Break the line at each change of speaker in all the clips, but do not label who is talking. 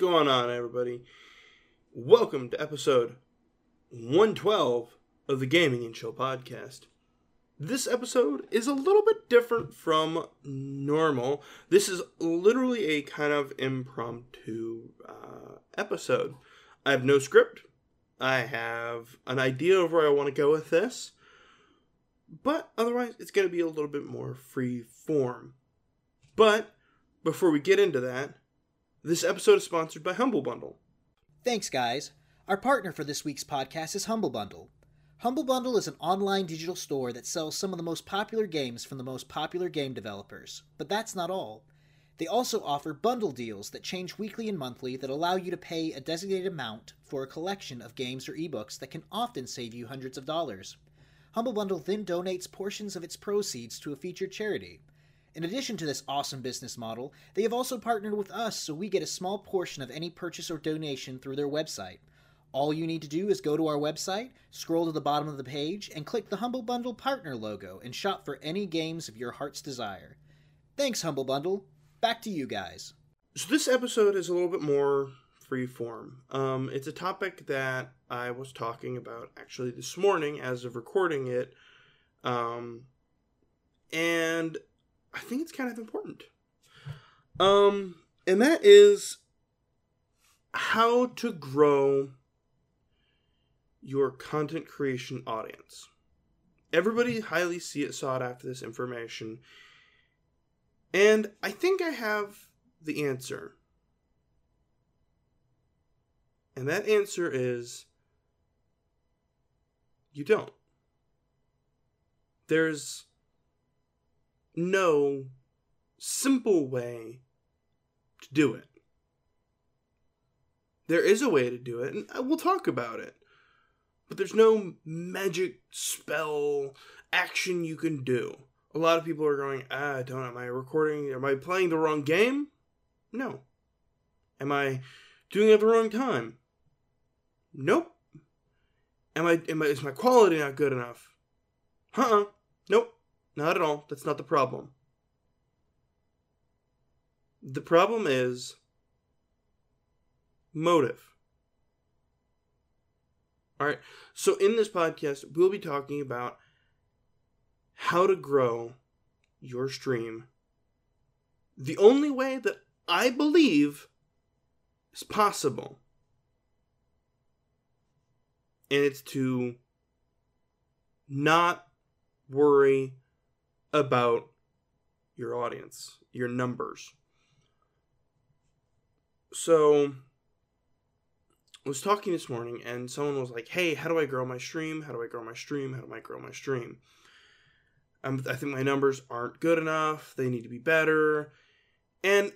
Going on, everybody? Welcome to episode 112 of the Gaming and Chill podcast. This episode is a little bit different from normal. This is literally a kind of impromptu uh, episode. I have no script. I have an idea of where I want to go with this, but otherwise, it's going to be a little bit more free form. But before we get into that, this episode is sponsored by Humble Bundle.
Thanks, guys. Our partner for this week's podcast is Humble Bundle. Humble Bundle is an online digital store that sells some of the most popular games from the most popular game developers. But that's not all. They also offer bundle deals that change weekly and monthly that allow you to pay a designated amount for a collection of games or ebooks that can often save you hundreds of dollars. Humble Bundle then donates portions of its proceeds to a featured charity. In addition to this awesome business model, they have also partnered with us so we get a small portion of any purchase or donation through their website. All you need to do is go to our website, scroll to the bottom of the page, and click the Humble Bundle partner logo and shop for any games of your heart's desire. Thanks, Humble Bundle. Back to you guys.
So this episode is a little bit more free form. Um, it's a topic that I was talking about actually this morning as of recording it. Um, and I think it's kind of important. Um, and that is how to grow your content creation audience. Everybody highly see it sought after this information. And I think I have the answer. And that answer is you don't. There's no simple way to do it. There is a way to do it, and we'll talk about it. But there's no magic spell action you can do. A lot of people are going, ah, I don't. Am I recording? Am I playing the wrong game? No. Am I doing it at the wrong time? Nope. Am I? Am I? Is my quality not good enough? Uh-uh. Nope. Not at all. That's not the problem. The problem is motive. All right. So in this podcast, we'll be talking about how to grow your stream the only way that I believe is possible. And it's to not worry about your audience, your numbers. So, I was talking this morning and someone was like, "Hey, how do I grow my stream? How do I grow my stream? How do I grow my stream?" Um, I think my numbers aren't good enough. They need to be better. And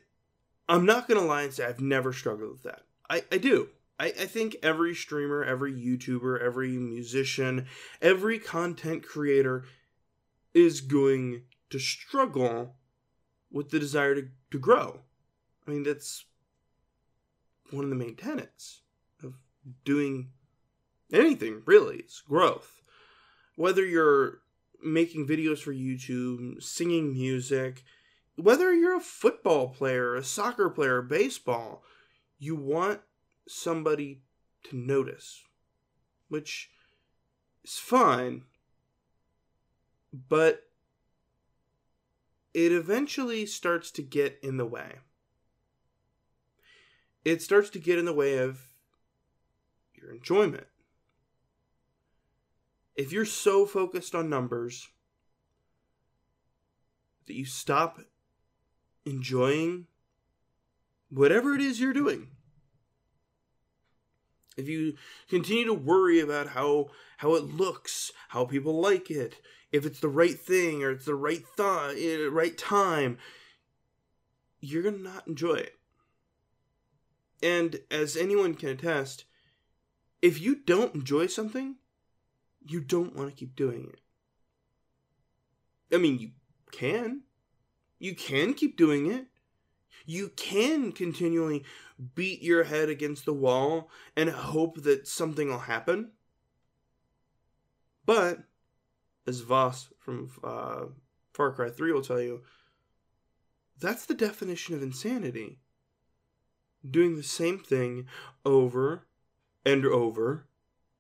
I'm not gonna lie and say I've never struggled with that. I, I do. I, I think every streamer, every YouTuber, every musician, every content creator is going to struggle with the desire to, to grow. I mean, that's one of the main tenets of doing anything, really. It's growth. Whether you're making videos for YouTube, singing music, whether you're a football player, a soccer player, baseball, you want somebody to notice, which is fine, but it eventually starts to get in the way. It starts to get in the way of your enjoyment. If you're so focused on numbers that you stop enjoying whatever it is you're doing, if you continue to worry about how how it looks, how people like it, if it's the right thing or it's the right thought, eh, right time, you're gonna not enjoy it. And as anyone can attest, if you don't enjoy something, you don't want to keep doing it. I mean, you can. You can keep doing it. You can continually beat your head against the wall and hope that something will happen. But, as Vaas from uh, Far Cry 3 will tell you, that's the definition of insanity. doing the same thing over and over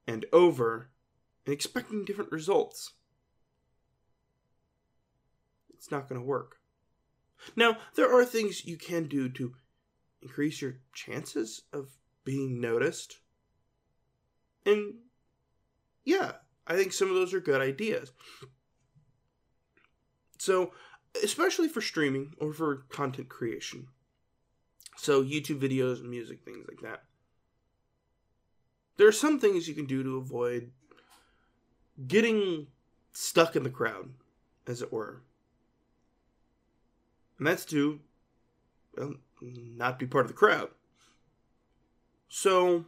and over and expecting different results. It's not going to work. Now, there are things you can do to increase your chances of being noticed. And yeah, I think some of those are good ideas. So, especially for streaming or for content creation. So, YouTube videos music, things like that. There are some things you can do to avoid getting stuck in the crowd, as it were. And that's to well, not be part of the crowd. So,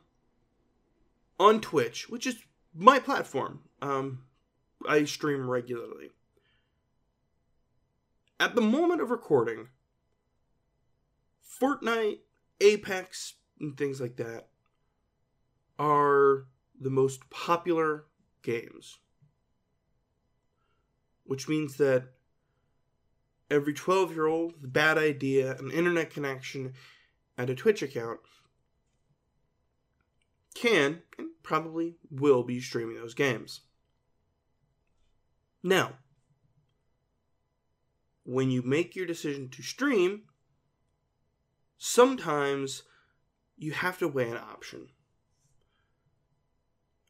on Twitch, which is my platform, um, I stream regularly. At the moment of recording, Fortnite, Apex, and things like that are the most popular games. Which means that every 12 year old with a bad idea, an internet connection, and a Twitch account can and probably will be streaming those games. Now, when you make your decision to stream, sometimes you have to weigh an option.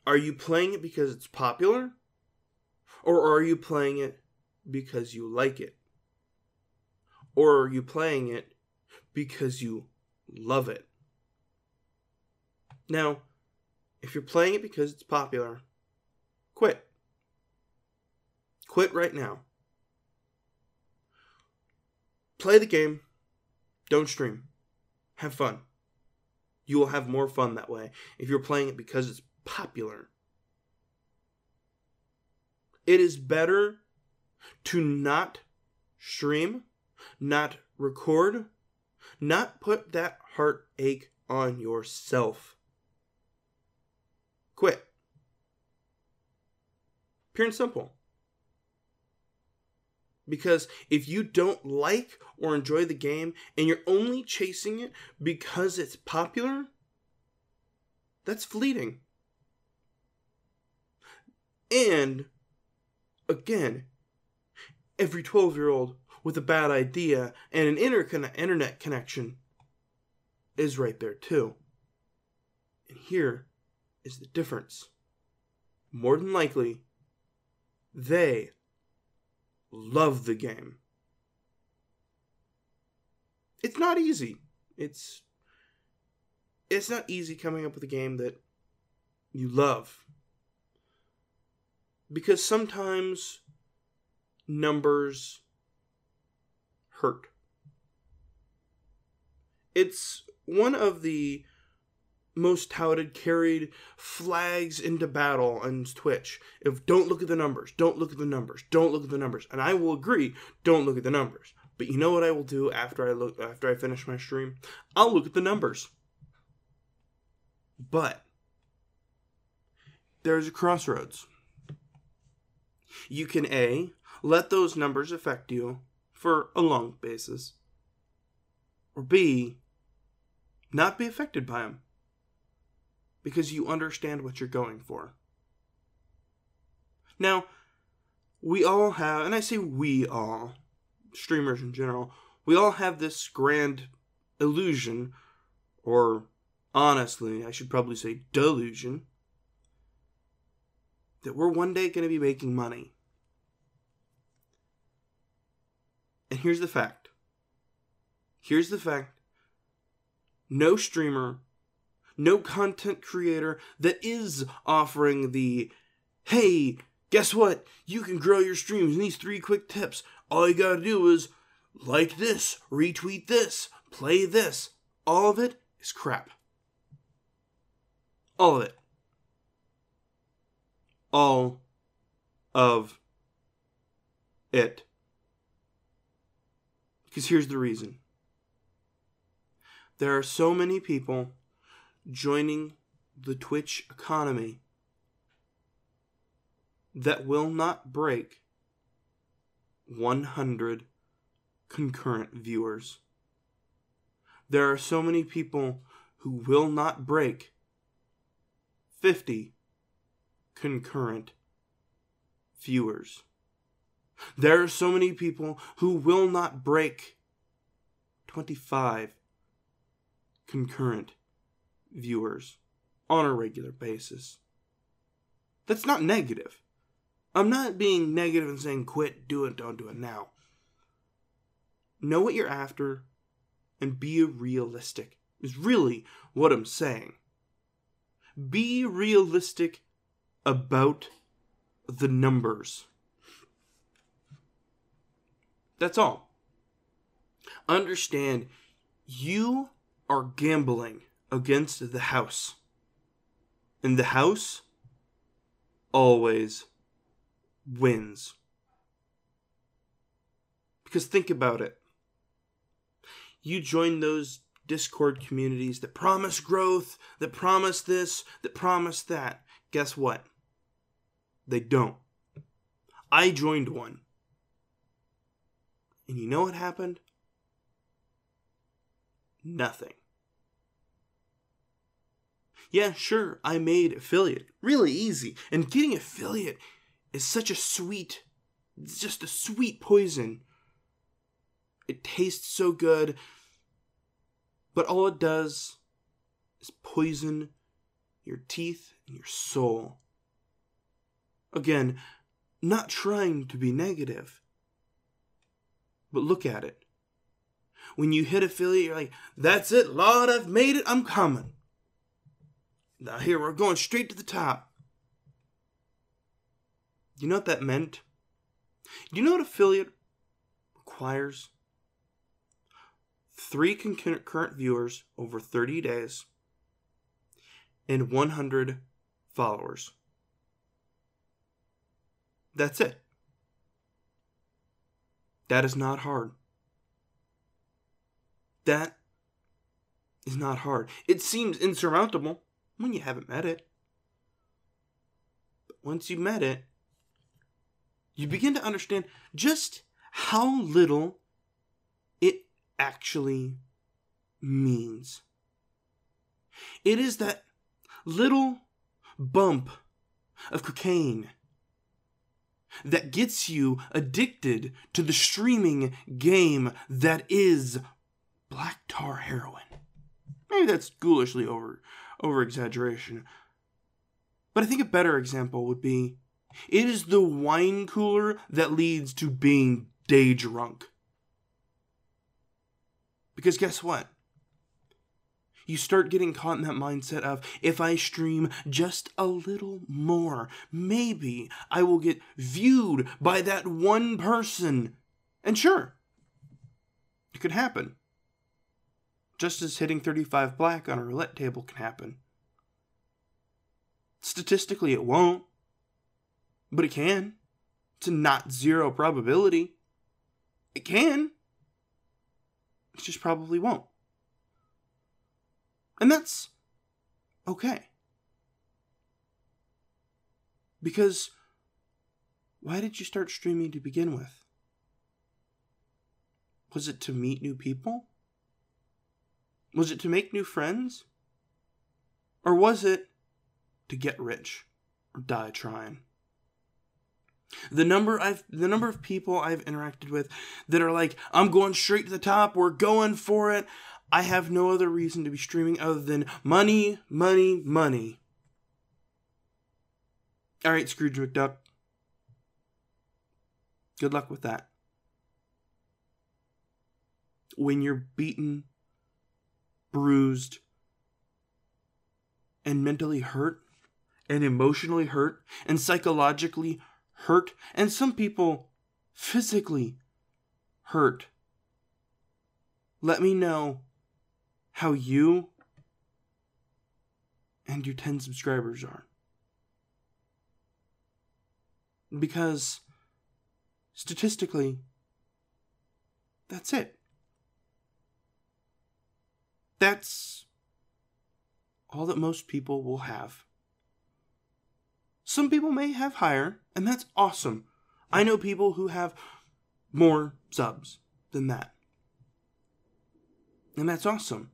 Are you playing it because it's popular? Or are you playing it because you like it? Or are you playing it because you love it? Now, if you're playing it because it's popular, quit. Quit right now. Play the game. Don't stream. Have fun. You will have more fun that way if you're playing it because it's popular. It is better to not stream, not record, not put that heartache on yourself. Quit. Pure and simple. Because if you don't like or enjoy the game and you're only chasing it because it's popular, that's fleeting. And again, every 12 year old with a bad idea and an internet connection is right there too. And here is the difference. More than likely, they love the game. It's not easy. It's it's not easy coming up with a game that you love. Because sometimes numbers hurt. It's one of the most touted carried flags into battle on Twitch. If don't look at the numbers, don't look at the numbers, don't look at the numbers. And I will agree, don't look at the numbers. But you know what I will do after I look after I finish my stream? I'll look at the numbers. But there's a crossroads. You can A let those numbers affect you for a long basis. Or B not be affected by them because you understand what you're going for. Now, we all have, and I say we all, streamers in general, we all have this grand illusion, or honestly, I should probably say delusion, that we're one day going to be making money. And here's the fact. Here's the fact. No streamer no content creator that is offering the hey, guess what? You can grow your streams in these three quick tips. All you gotta do is like this, retweet this, play this. All of it is crap. All of it. All of it. Because here's the reason there are so many people joining the Twitch economy that will not break 100 concurrent viewers. there are so many people who will not break 50 concurrent viewers. There are so many people who will not break 25 concurrent viewers on a regular basis. That's not negative. I'm not being negative and saying quit, do it, don't do it now. Know what you're after and be realistic, is really what I'm saying. Be realistic about the numbers. That's all. Understand you are gambling against the house. And the house always wins. Because think about it. You join those Discord communities that promise growth, that promise this, that promise that. Guess what? They don't. I joined one. And you know what happened? Nothing. Yeah, sure, I made affiliate. Really easy. And getting affiliate is such a sweet, it's just a sweet poison. It tastes so good, but all it does is poison your teeth and your soul. Again, not trying to be negative, but look at it. When you hit affiliate, you're like, that's it, Lord, I've made it, I'm coming. Now, here, we're going straight to the top. You know what that meant? You know what affiliate requires? Three concurrent viewers over 30 days and 100 followers. That's it. That is not hard. That is not hard. It seems insurmountable when you haven't met it. But once you've met it, you begin to understand just how little it actually means. It is that little bump of cocaine that gets you addicted to the streaming game that is black tar heroin. Maybe that's ghoulishly over over exaggeration. But I think a better example would be it is the wine cooler that leads to being day drunk. Because guess what? You start getting caught in that mindset of if I stream just a little more, maybe I will get viewed by that one person. And sure, it could happen. Just as hitting 35 black on a roulette table can happen. Statistically, it won't, but it can. It's a not zero probability. It can. It just probably won't. And that's okay. Because why did you start streaming to begin with? Was it to meet new people? Was it to make new friends? Or was it to get rich or die trying? The number I've the number of people I've interacted with that are like, I'm going straight to the top, we're going for it. I have no other reason to be streaming other than money, money, money. Alright, Scrooge McDuck. Good luck with that. When you're beaten, bruised, and mentally hurt, and emotionally hurt, and psychologically hurt, and some people physically hurt. Let me know how you and your 10 subscribers are. Because statistically, that's it. That's all that most people will have. Some people may have higher, and that's awesome. I know people who have more subs than that. And that's awesome.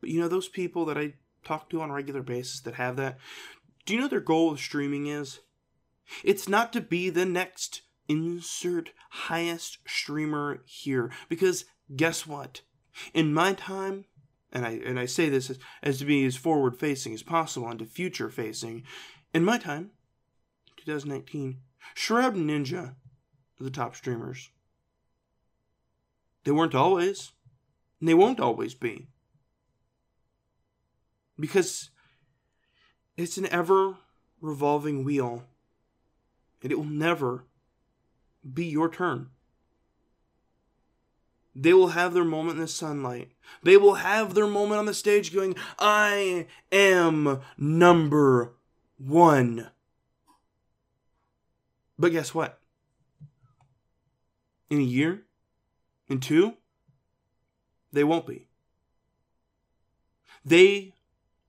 But you know, those people that I talk to on a regular basis that have that, do you know their goal with streaming is? It's not to be the next insert highest streamer here. Because guess what? In my time, and I and I say this as, as to be as forward facing as possible and to future facing, in my time, 2019, Shroud and Ninja are the top streamers. They weren't always, and they won't always be. Because it's an ever revolving wheel, and it will never be your turn. They will have their moment in the sunlight. They will have their moment on the stage going, I am number one. But guess what? In a year, in two, they won't be. They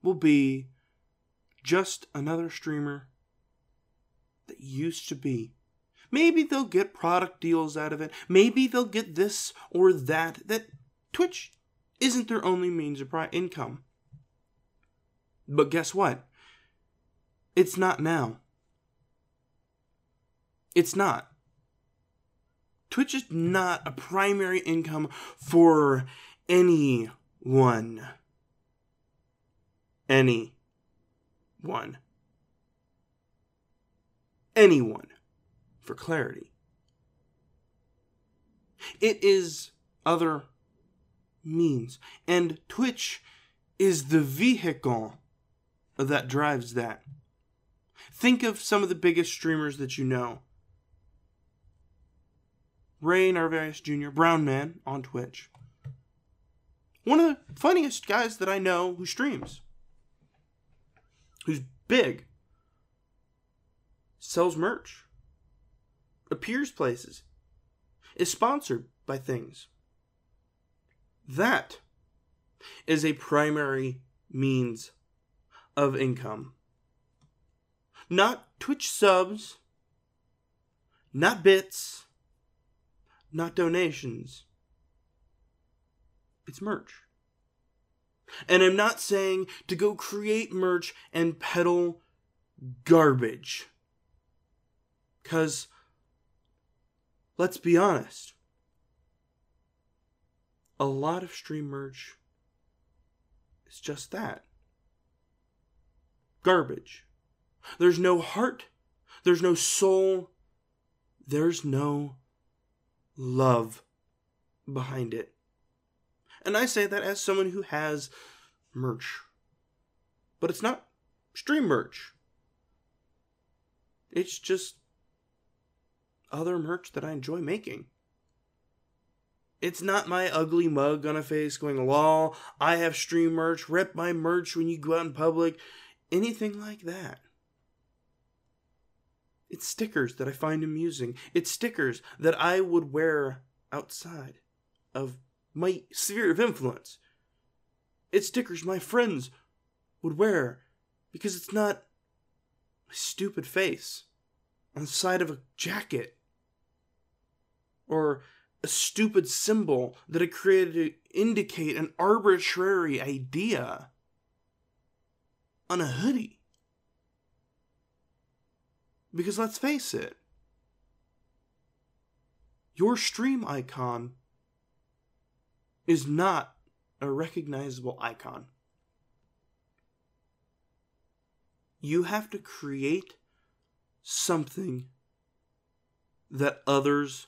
will be just another streamer that used to be Maybe they'll get product deals out of it. Maybe they'll get this or that. That Twitch isn't their only means of income. But guess what? It's not now. It's not. Twitch is not a primary income for anyone. Anyone. Anyone for clarity. It is other means, and Twitch is the vehicle that drives that. Think of some of the biggest streamers that you know. Ray Narvaez Jr., Brown Man on Twitch. One of the funniest guys that I know who streams. Who's big. Sells merch appears places, is sponsored by things. That is a primary means of income. Not Twitch subs, not bits, not donations. It's merch. And I'm not saying to go create merch and peddle garbage. Because let's be honest. A lot of stream merch is just that garbage. There's no heart, there's no soul, there's no love behind it. And I say that as someone who has merch. But it's not stream merch. It's just other merch that I enjoy making. It's not my ugly mug on a face going, lol, I have stream merch, rep my merch when you go out in public, anything like that. It's stickers that I find amusing. It's stickers that I would wear outside of my sphere of influence. It's stickers my friends would wear because it's not a stupid face on the side of a jacket or a stupid symbol that it created to indicate an arbitrary idea on a hoodie. Because let's face it, your stream icon is not a recognizable icon. You have to create something that others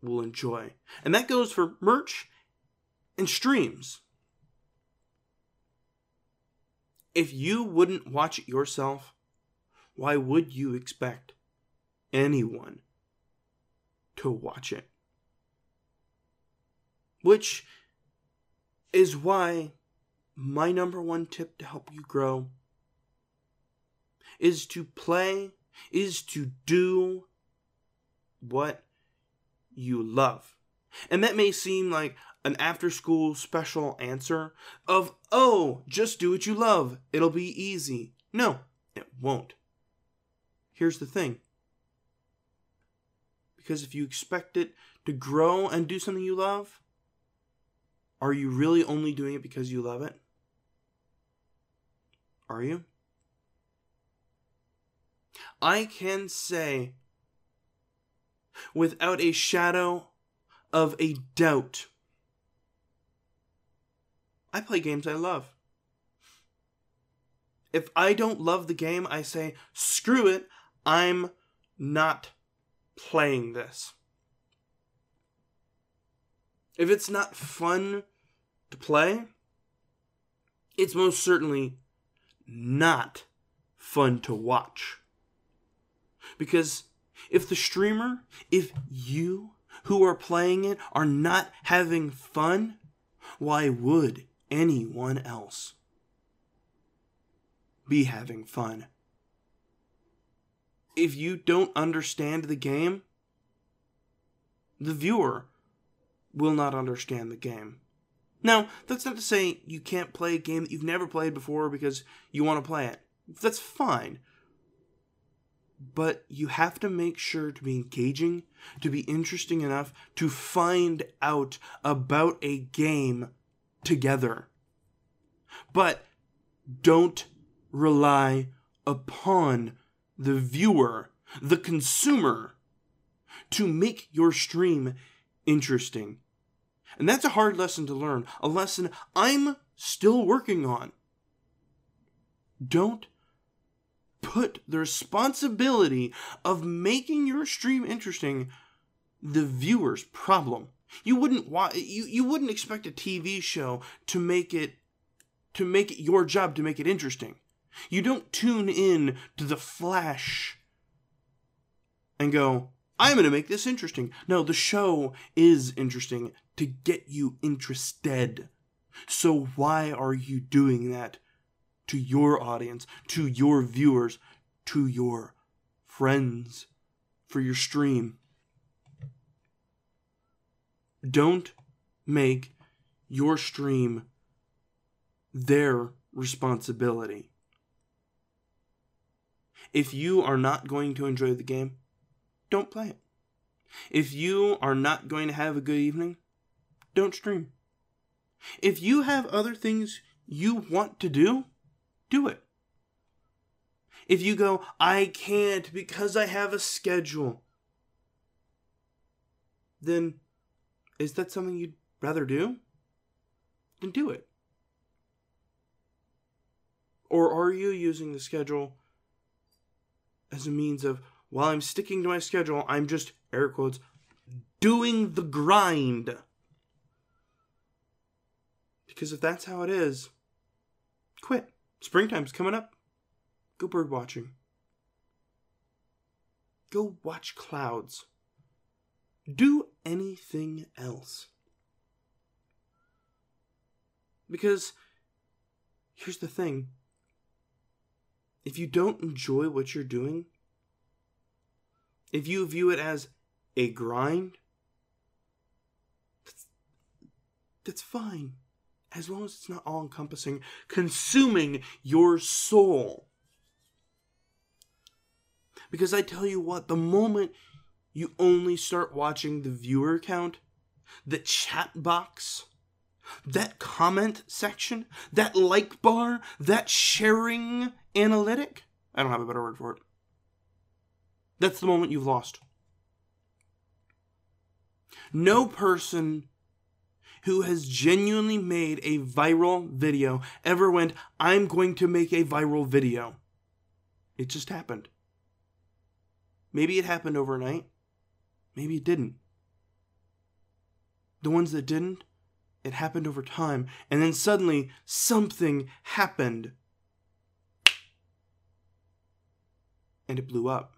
will enjoy. And that goes for merch and streams. If you wouldn't watch it yourself, why would you expect anyone to watch it? Which is why my number one tip to help you grow is to play, is to do what you love. And that may seem like an after school special answer of, oh, just do what you love. It'll be easy. No, it won't. Here's the thing. Because if you expect it to grow and do something you love, are you really only doing it because you love it? Are you? I can say without a shadow of a doubt I play games I love. If I don't love the game, I say, screw it, I'm not playing this. If it's not fun to play, it's most certainly not fun to watch. Because if the streamer, if you who are playing it are not having fun, why would anyone else be having fun? If you don't understand the game, the viewer will not understand the game. Now, that's not to say you can't play a game that you've never played before because you want to play it. That's fine. But you have to make sure to be engaging, to be interesting enough to find out about a game together. But don't rely upon the viewer, the consumer, to make your stream interesting. And that's a hard lesson to learn, a lesson I'm still working on. Don't put the responsibility of making your stream interesting the viewer's problem. You wouldn't wa- you you wouldn't expect a TV show to make it to make it your job to make it interesting. You don't tune in to the flash and go, I'm going to make this interesting. No, the show is interesting to get you interested. So why are you doing that to your audience, to your viewers, to your friends for your stream? Don't make your stream their responsibility. If you are not going to enjoy the game, don't play it. If you are not going to have a good evening, don't stream. If you have other things you want to do, do it. If you go, I can't because I have a schedule, then is that something you'd rather do? Then do it. Or are you using the schedule as a means of, while I'm sticking to my schedule, I'm just, air quotes, doing the grind? Because if that's how it is, quit. Springtime's coming up. Go bird watching. Go watch clouds. Do anything else. Because here's the thing if you don't enjoy what you're doing, if you view it as a grind, that's, that's fine. As long as it's not all encompassing, consuming your soul. Because I tell you what, the moment you only start watching the viewer count, the chat box, that comment section, that like bar, that sharing analytic. I don't have a better word for it. That's the moment you've lost. No person who has genuinely made a viral video ever went, I'm going to make a viral video. It just happened. Maybe it happened overnight. Maybe it didn't. The ones that didn't, it happened over time. And then suddenly something happened. And it blew up.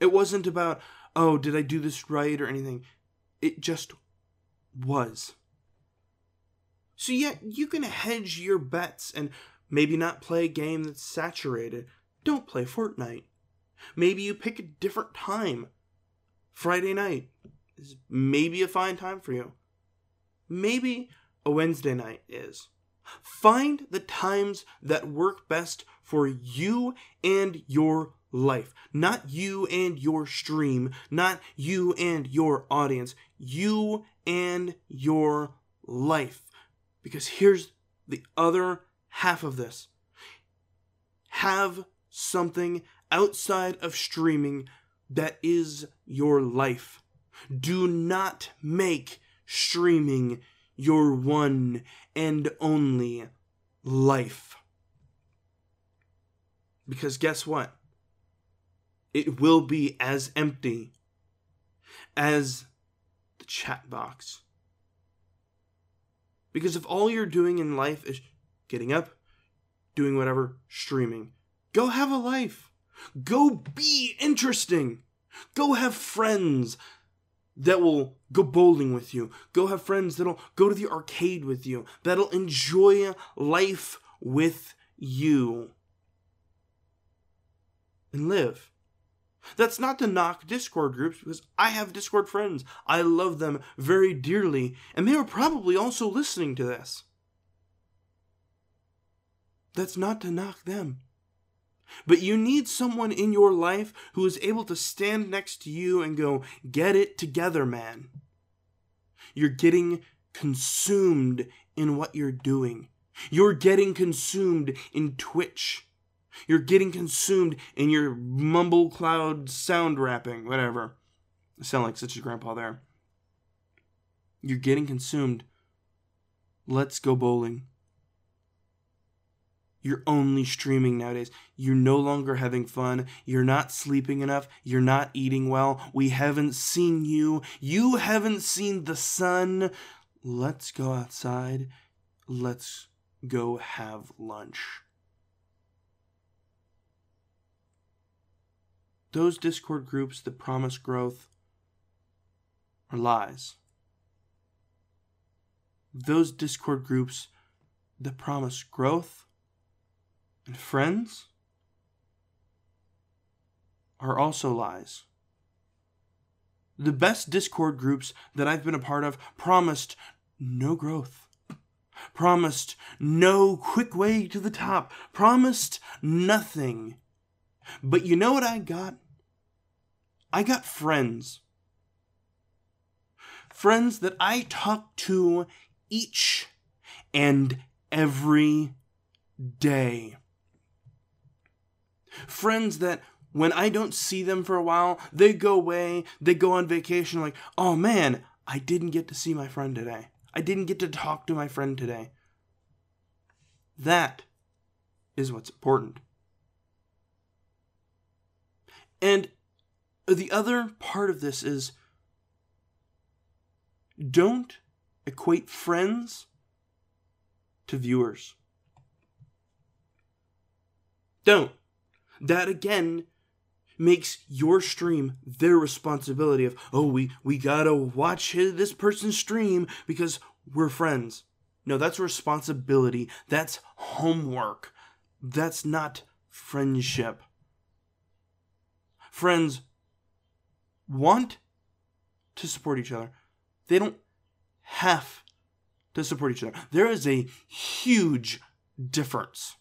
It wasn't about, oh, did I do this right or anything. It just was. So, yet you can hedge your bets and maybe not play a game that's saturated. Don't play Fortnite. Maybe you pick a different time. Friday night is maybe a fine time for you. Maybe a Wednesday night is. Find the times that work best for you and your life. Not you and your stream, not you and your audience. You and your life. Because here's the other half of this have something outside of streaming that is your life. Do not make streaming your one and only life. Because guess what? It will be as empty as chat box. Because if all you're doing in life is getting up, doing whatever, streaming, go have a life. Go be interesting. Go have friends that will go bowling with you. Go have friends that'll go to the arcade with you. That'll enjoy life with you. And live. That's not to knock Discord groups because I have Discord friends. I love them very dearly, and they are probably also listening to this. That's not to knock them. But you need someone in your life who is able to stand next to you and go, Get it together, man. You're getting consumed in what you're doing. You're getting consumed in Twitch. You're getting consumed in your mumble cloud sound rapping, whatever. I sound like such a grandpa there. You're getting consumed. Let's go bowling. You're only streaming nowadays. You're no longer having fun. You're not sleeping enough. You're not eating well. We haven't seen you. You haven't seen the sun. Let's go outside. Let's go have lunch. Those Discord groups that promise growth are lies. Those Discord groups that promise growth and friends are also lies. The best Discord groups that I've been a part of promised no growth, promised no quick way to the top, promised nothing. But you know what I got? I got friends. Friends that I talk to each and every day. Friends that when I don't see them for a while, they go away, they go on vacation, like, oh man, I didn't get to see my friend today. I didn't get to talk to my friend today. That is what's important. And the other part of this is don't equate friends to viewers. Don't. That again makes your stream their responsibility of, oh, we, we gotta watch his, this person's stream because we're friends. No, that's responsibility. That's homework. That's not friendship. Friends want to support each other. They don't have to support each other. There is a huge difference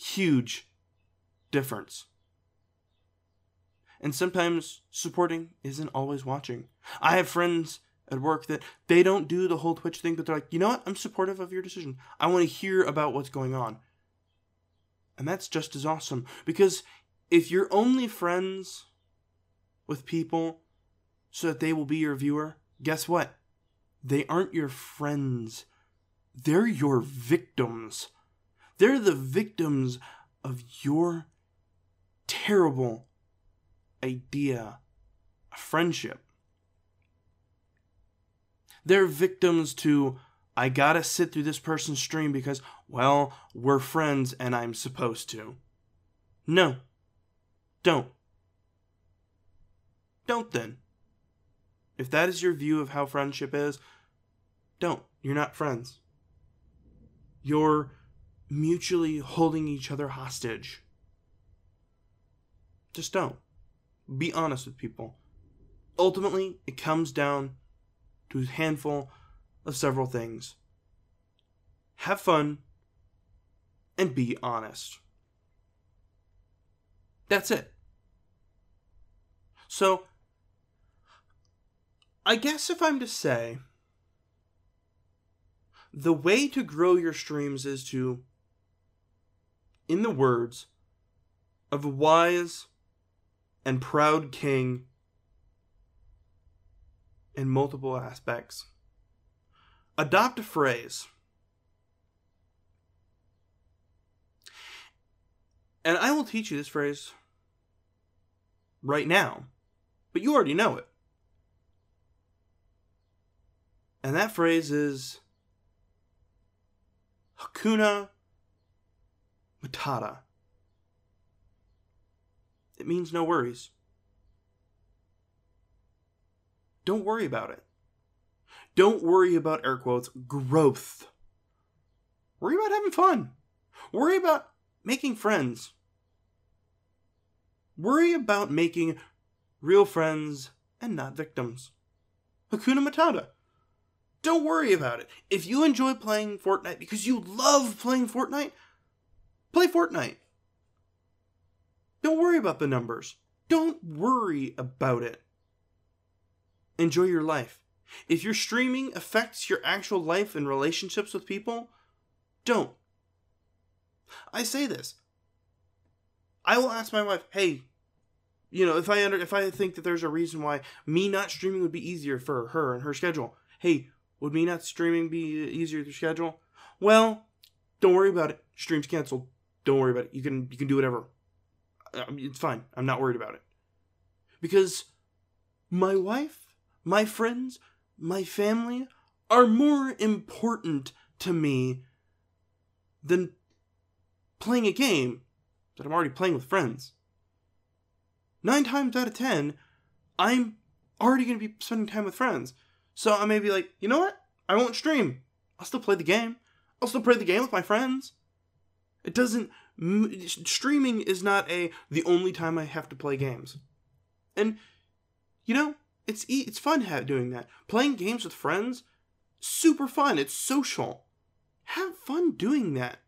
huge difference. And sometimes supporting isn't always watching. I have friends at work that they don't do the whole Twitch thing, but they're like, you know what? I'm supportive of your decision. I want to hear about what's going on. And that's just as awesome. Because if you're only friends with people so that they will be your viewer, guess what? They aren't your friends, they're your victims. They're the victims of your terrible idea of friendship. They're victims to, I gotta sit through this person's stream because, well, we're friends and I'm supposed to. No. Don't. Don't then. If that is your view of how friendship is, don't. You're not friends. You're mutually holding each other hostage. Just don't. Be honest with people. Ultimately, it comes down to a handful of several things. Have fun and be honest. That's it. So, I guess if I'm to say, the way to grow your streams is to, in the words of a wise and proud king in multiple aspects, adopt a phrase. And I will teach you this phrase right now, but you already know it. And that phrase is Hakuna Matata. It means no worries. Don't worry about it. Don't worry about air quotes growth. Worry about having fun. Worry about making friends. Worry about making real friends and not victims. Hakuna Matata. Don't worry about it. If you enjoy playing Fortnite because you love playing Fortnite, play Fortnite. Don't worry about the numbers. Don't worry about it. Enjoy your life. If your streaming affects your actual life and relationships with people, don't. I say this. I will ask my wife, "Hey, you know, if I under, if I think that there's a reason why me not streaming would be easier for her and her schedule, hey, would me not streaming be easier to schedule? Well, don't worry about it. Stream's canceled. Don't worry about it. You can you can do whatever. It's fine. I'm not worried about it. Because my wife, my friends, my family are more important to me than playing a game that I'm already playing with friends. Nine times out of ten, I'm already going to be spending time with friends. So I may be like, you know what? I won't stream. I'll still play the game. I'll still play the game with my friends. It doesn't. Streaming is not a the only time I have to play games, and you know it's it's fun doing that. Playing games with friends, super fun. It's social. Have fun doing that.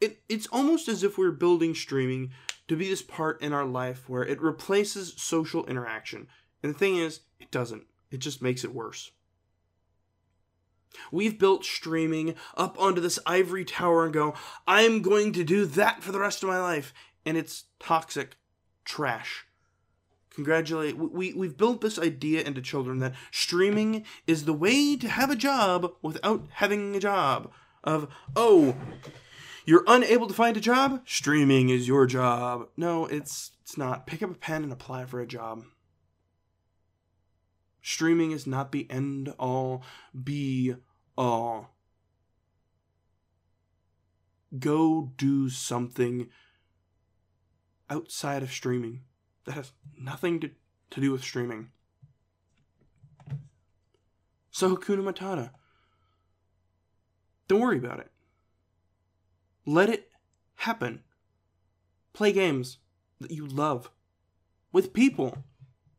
It it's almost as if we're building streaming to be this part in our life where it replaces social interaction. And the thing is, it doesn't. It just makes it worse. We've built streaming up onto this ivory tower and go, I'm going to do that for the rest of my life. And it's toxic trash. Congratulate. We, we've built this idea into children that streaming is the way to have a job without having a job. Of, oh, you're unable to find a job? Streaming is your job. No, it's it's not. Pick up a pen and apply for a job. Streaming is not the end all be all. Go do something outside of streaming that has nothing to, to do with streaming. So Hakuna Matata. Don't worry about it. Let it happen. Play games that you love with people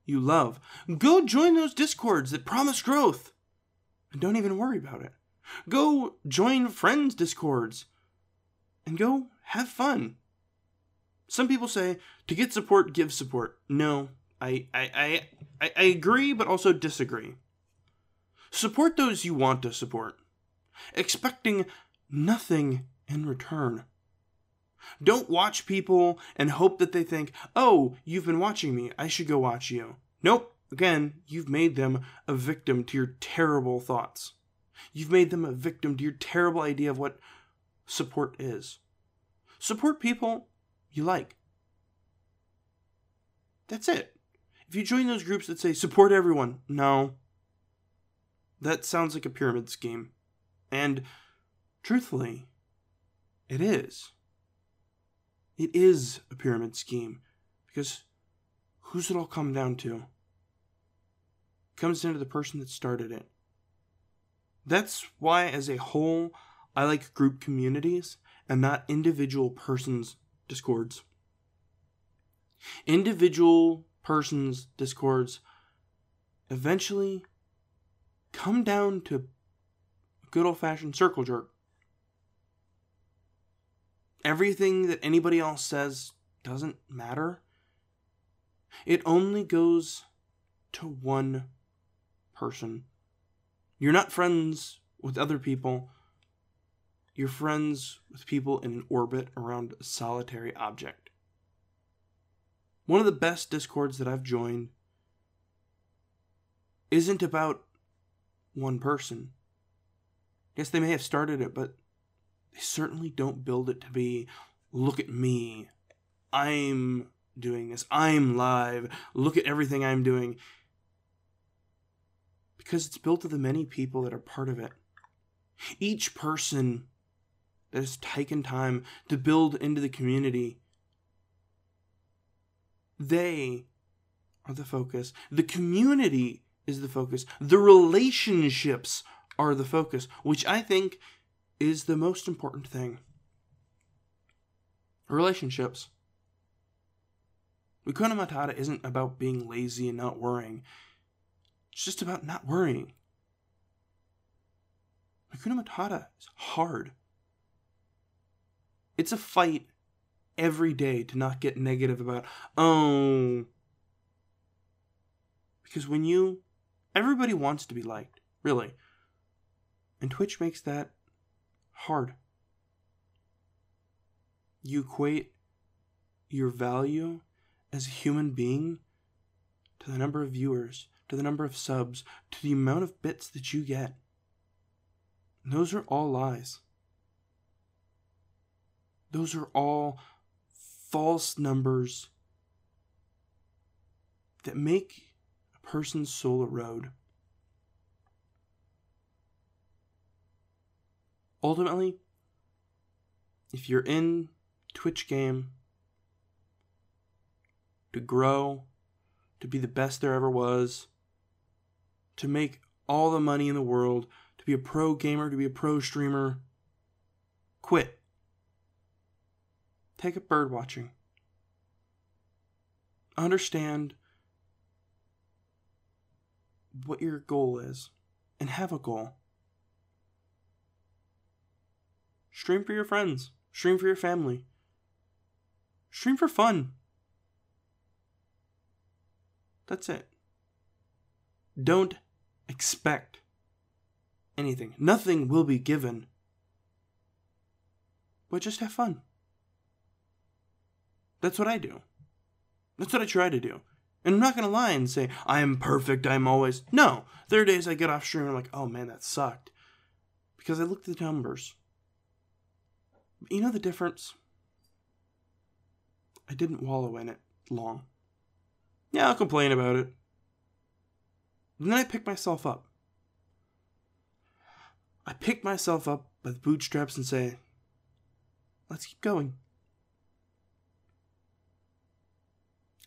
you love. Go join those discords that promise growth. And don't even worry about it. Go join friends' discords. And go have fun. Some people say to get support, give support. No, I, I, I, I agree, but also disagree. Support those you want to support, expecting nothing in return. Don't watch people and hope that they think, oh, you've been watching me, I should go watch you. Nope. Again, you've made them a victim to your terrible thoughts. You've made them a victim to your terrible idea of what support is. Support people you like. That's it. If you join those groups that say support everyone, no. That sounds like a pyramid scheme. And truthfully, it is. It is a pyramid scheme because who's it all come down to? It comes down to the person that started it. That's why, as a whole, I like group communities and not individual persons' discords. Individual persons' discords eventually come down to a good old fashioned circle jerk. Everything that anybody else says doesn't matter. It only goes to one person. You're not friends with other people. You're friends with people in an orbit around a solitary object. One of the best discords that I've joined isn't about one person. Yes, they may have started it, but they certainly don't build it to be look at me. I'm doing this. I'm live. Look at everything I'm doing. Because it's built of the many people that are part of it. Each person that has taken time to build into the community, they are the focus. The community is the focus. The relationships are the focus, which I think is the most important thing. Relationships. Hakuna Matata isn't about being lazy and not worrying. It's just about not worrying. Hakuna Matata is hard. It's a fight every day to not get negative about, oh. Because when you. Everybody wants to be liked, really. And Twitch makes that hard. You equate your value as a human being to the number of viewers, to the number of subs, to the amount of bits that you get. And those are all lies. Those are all false numbers that make a person's soul erode. Ultimately, if you're in Twitch game to grow, to be the best there ever was, to make all the money in the world, to be a pro gamer, to be a pro streamer, quit. Take up bird watching. Understand what your goal is and have a goal. Stream for your friends, stream for your family, stream for fun. That's it. Don't expect anything. Nothing will be given. But just have fun. That's what I do. That's what I try to do. And I'm not going to lie and say, I am perfect, I'm always. No. There are days I get off stream and I'm like, oh man, that sucked. Because I looked at the numbers. You know the difference? I didn't wallow in it long. Yeah, I'll complain about it. And then I pick myself up. I pick myself up by the bootstraps and say, let's keep going.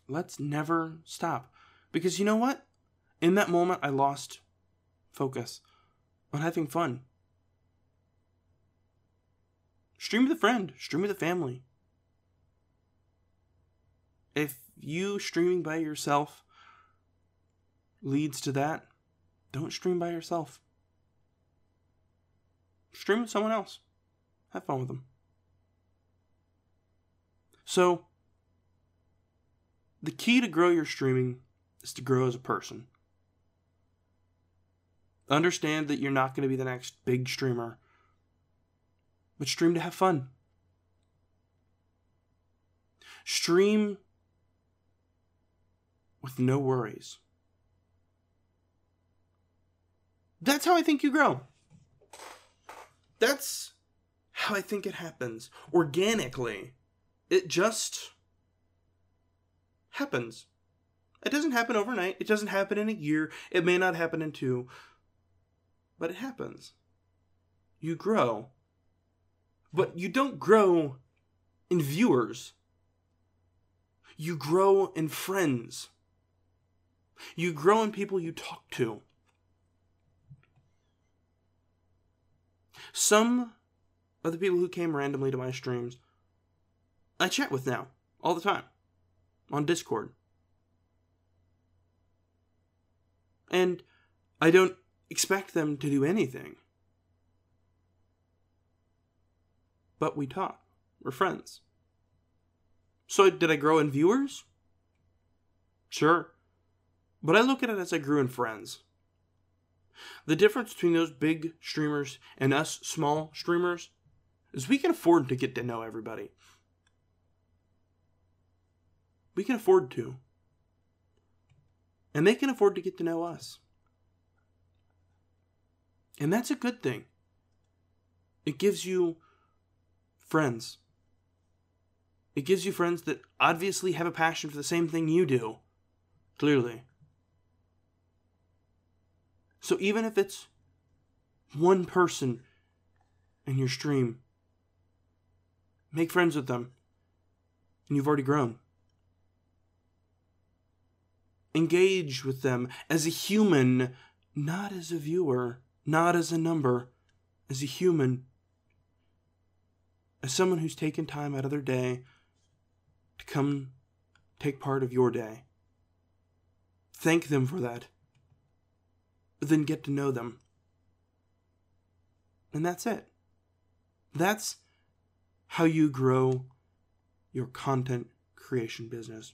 Let's never stop. Because you know what? In that moment, I lost focus on having fun. Stream with a friend, stream with a family. If you streaming by yourself leads to that, don't stream by yourself. Stream with someone else. Have fun with them. So, the key to grow your streaming is to grow as a person. Understand that you're not going to be the next big streamer, but stream to have fun. Stream with no worries. That's how I think you grow. That's how I think it happens organically. It just happens. It doesn't happen overnight. It doesn't happen in a year. It may not happen in two. But it happens. You grow. But you don't grow in viewers. You grow in friends. You grow in people you talk to. Some of the people who came randomly to my streams, I chat with now, all the time on Discord. And I don't expect them to do anything. But we talk. We're friends. So, did I grow in viewers? Sure. But I look at it as I grew in friends. The difference between those big streamers and us small streamers is we can afford to get to know everybody. We can afford to. And they can afford to get to know us. And that's a good thing. It gives you friends. It gives you friends that obviously have a passion for the same thing you do. Clearly. So even if it's one person in your stream, make friends with them. And you've already grown. Engage with them as a human, not as a viewer, not as a number, as a human. As someone who's taken time out of their day to come take part of your day. Thank them for that. Then get to know them. And that's it. That's how you grow your content creation business.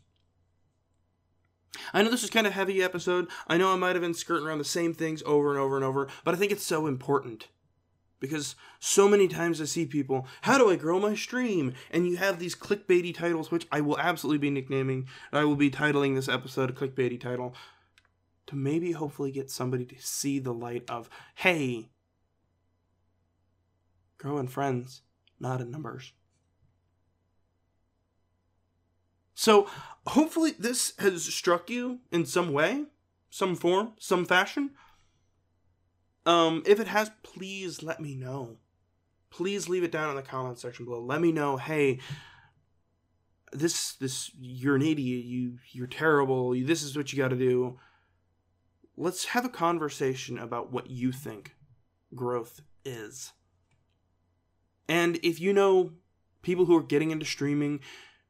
I know this is kind of heavy episode. I know I might have been skirting around the same things over and over and over, but I think it's so important. Because so many times I see people, how do I grow my stream? And you have these clickbaity titles, which I will absolutely be nicknaming. I will be titling this episode a clickbaity title to maybe hopefully get somebody to see the light of, hey, grow in friends, not in numbers. So hopefully this has struck you in some way, some form, some fashion. Um, if it has, please let me know. Please leave it down in the comment section below. Let me know, hey, this this you're an idiot, you you're terrible, this is what you gotta do. Let's have a conversation about what you think growth is. And if you know people who are getting into streaming,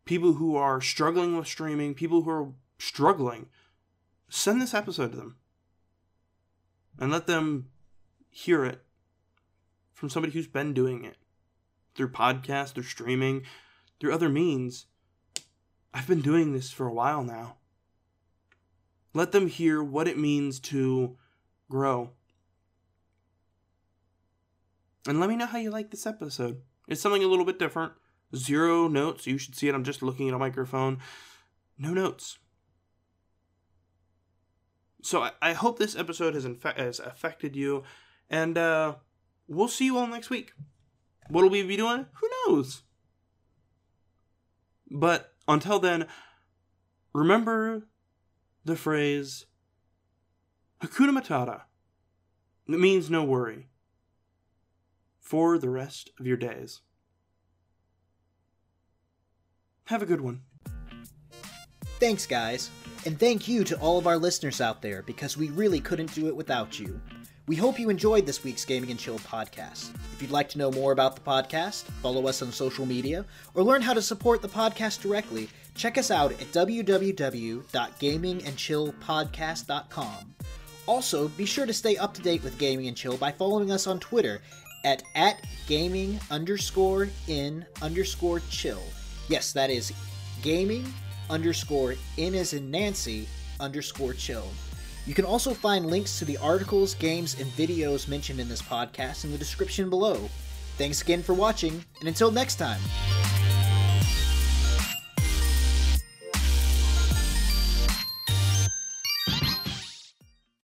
people who are struggling with streaming, people who are struggling, send this episode to them and let them hear it from somebody who's been doing it through podcast, through streaming, through other means. I've been doing this for a while now. Let them hear what it means to grow. And let me know how you like this episode. It's something a little bit different. Zero notes. You should see it. I'm just looking at a microphone. No notes. So I, I hope this episode has, infe- has affected you. And uh, we'll see you all next week. What'll we be doing? Who knows? But until then, remember the phrase Hakuna Matata. It means no worry for the rest of your days. Have a good one.
Thanks, guys. And thank you to all of our listeners out there because we really couldn't do it without you. We hope you enjoyed this week's Gaming and Chill podcast. If you'd like to know more about the podcast, follow us on social media, or learn how to support the podcast directly, check us out at www.gamingandchillpodcast.com. Also, be sure to stay up to date with Gaming and Chill by following us on Twitter at, at gaming underscore in underscore chill. Yes, that is gaming underscore in as in Nancy underscore chill. You can also find links to the articles, games, and videos mentioned in this podcast in the description below. Thanks again for watching, and until next time.